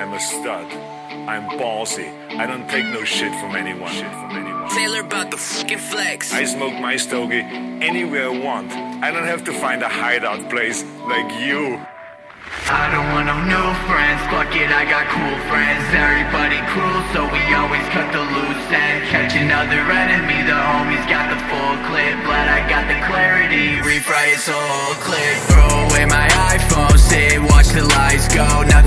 I'm a stud. I'm ballsy. I don't take no shit from anyone. Shit from anyone. Taylor about the fucking flex. I smoke my stogie anywhere I want. I don't have to find a hideout place like you. I don't want no new friends, fuck it, I got cool friends Everybody cruel, so we always cut the loose end Catch another enemy, the homies got the full clip Glad I got the clarity, refry his whole clip Throw away my iPhone, sit, watch the lights go Nothing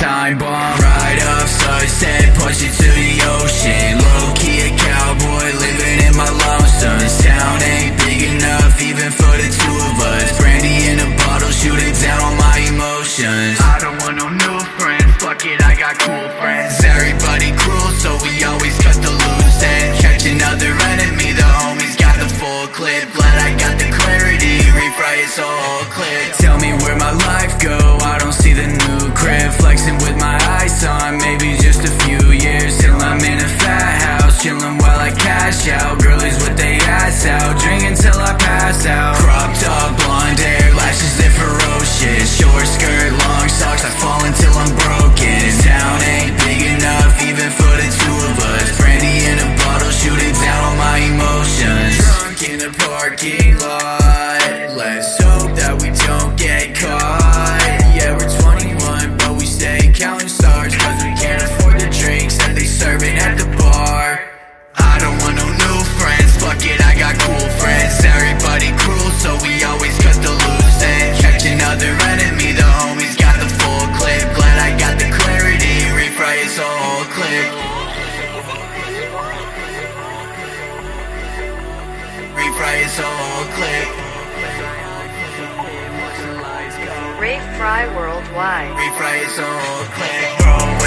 time bomb Right off sunset, push it to the ocean. Low key a cowboy, living in my lonesome Town ain't big enough even for the two of us. Brandy in a bottle, shooting down on my emotions. I don't want no new friends, fuck it, I got cool friends. Everybody cruel, so we always cash out Girlies with they ass out, drinking till I pass out Everybody cruel, so we always cut the loose. End Catch another enemy, the homies got the full clip. Glad I got the clarity, refry his whole clip. Refry his whole clip. Ray Fry Worldwide. Refry his whole clip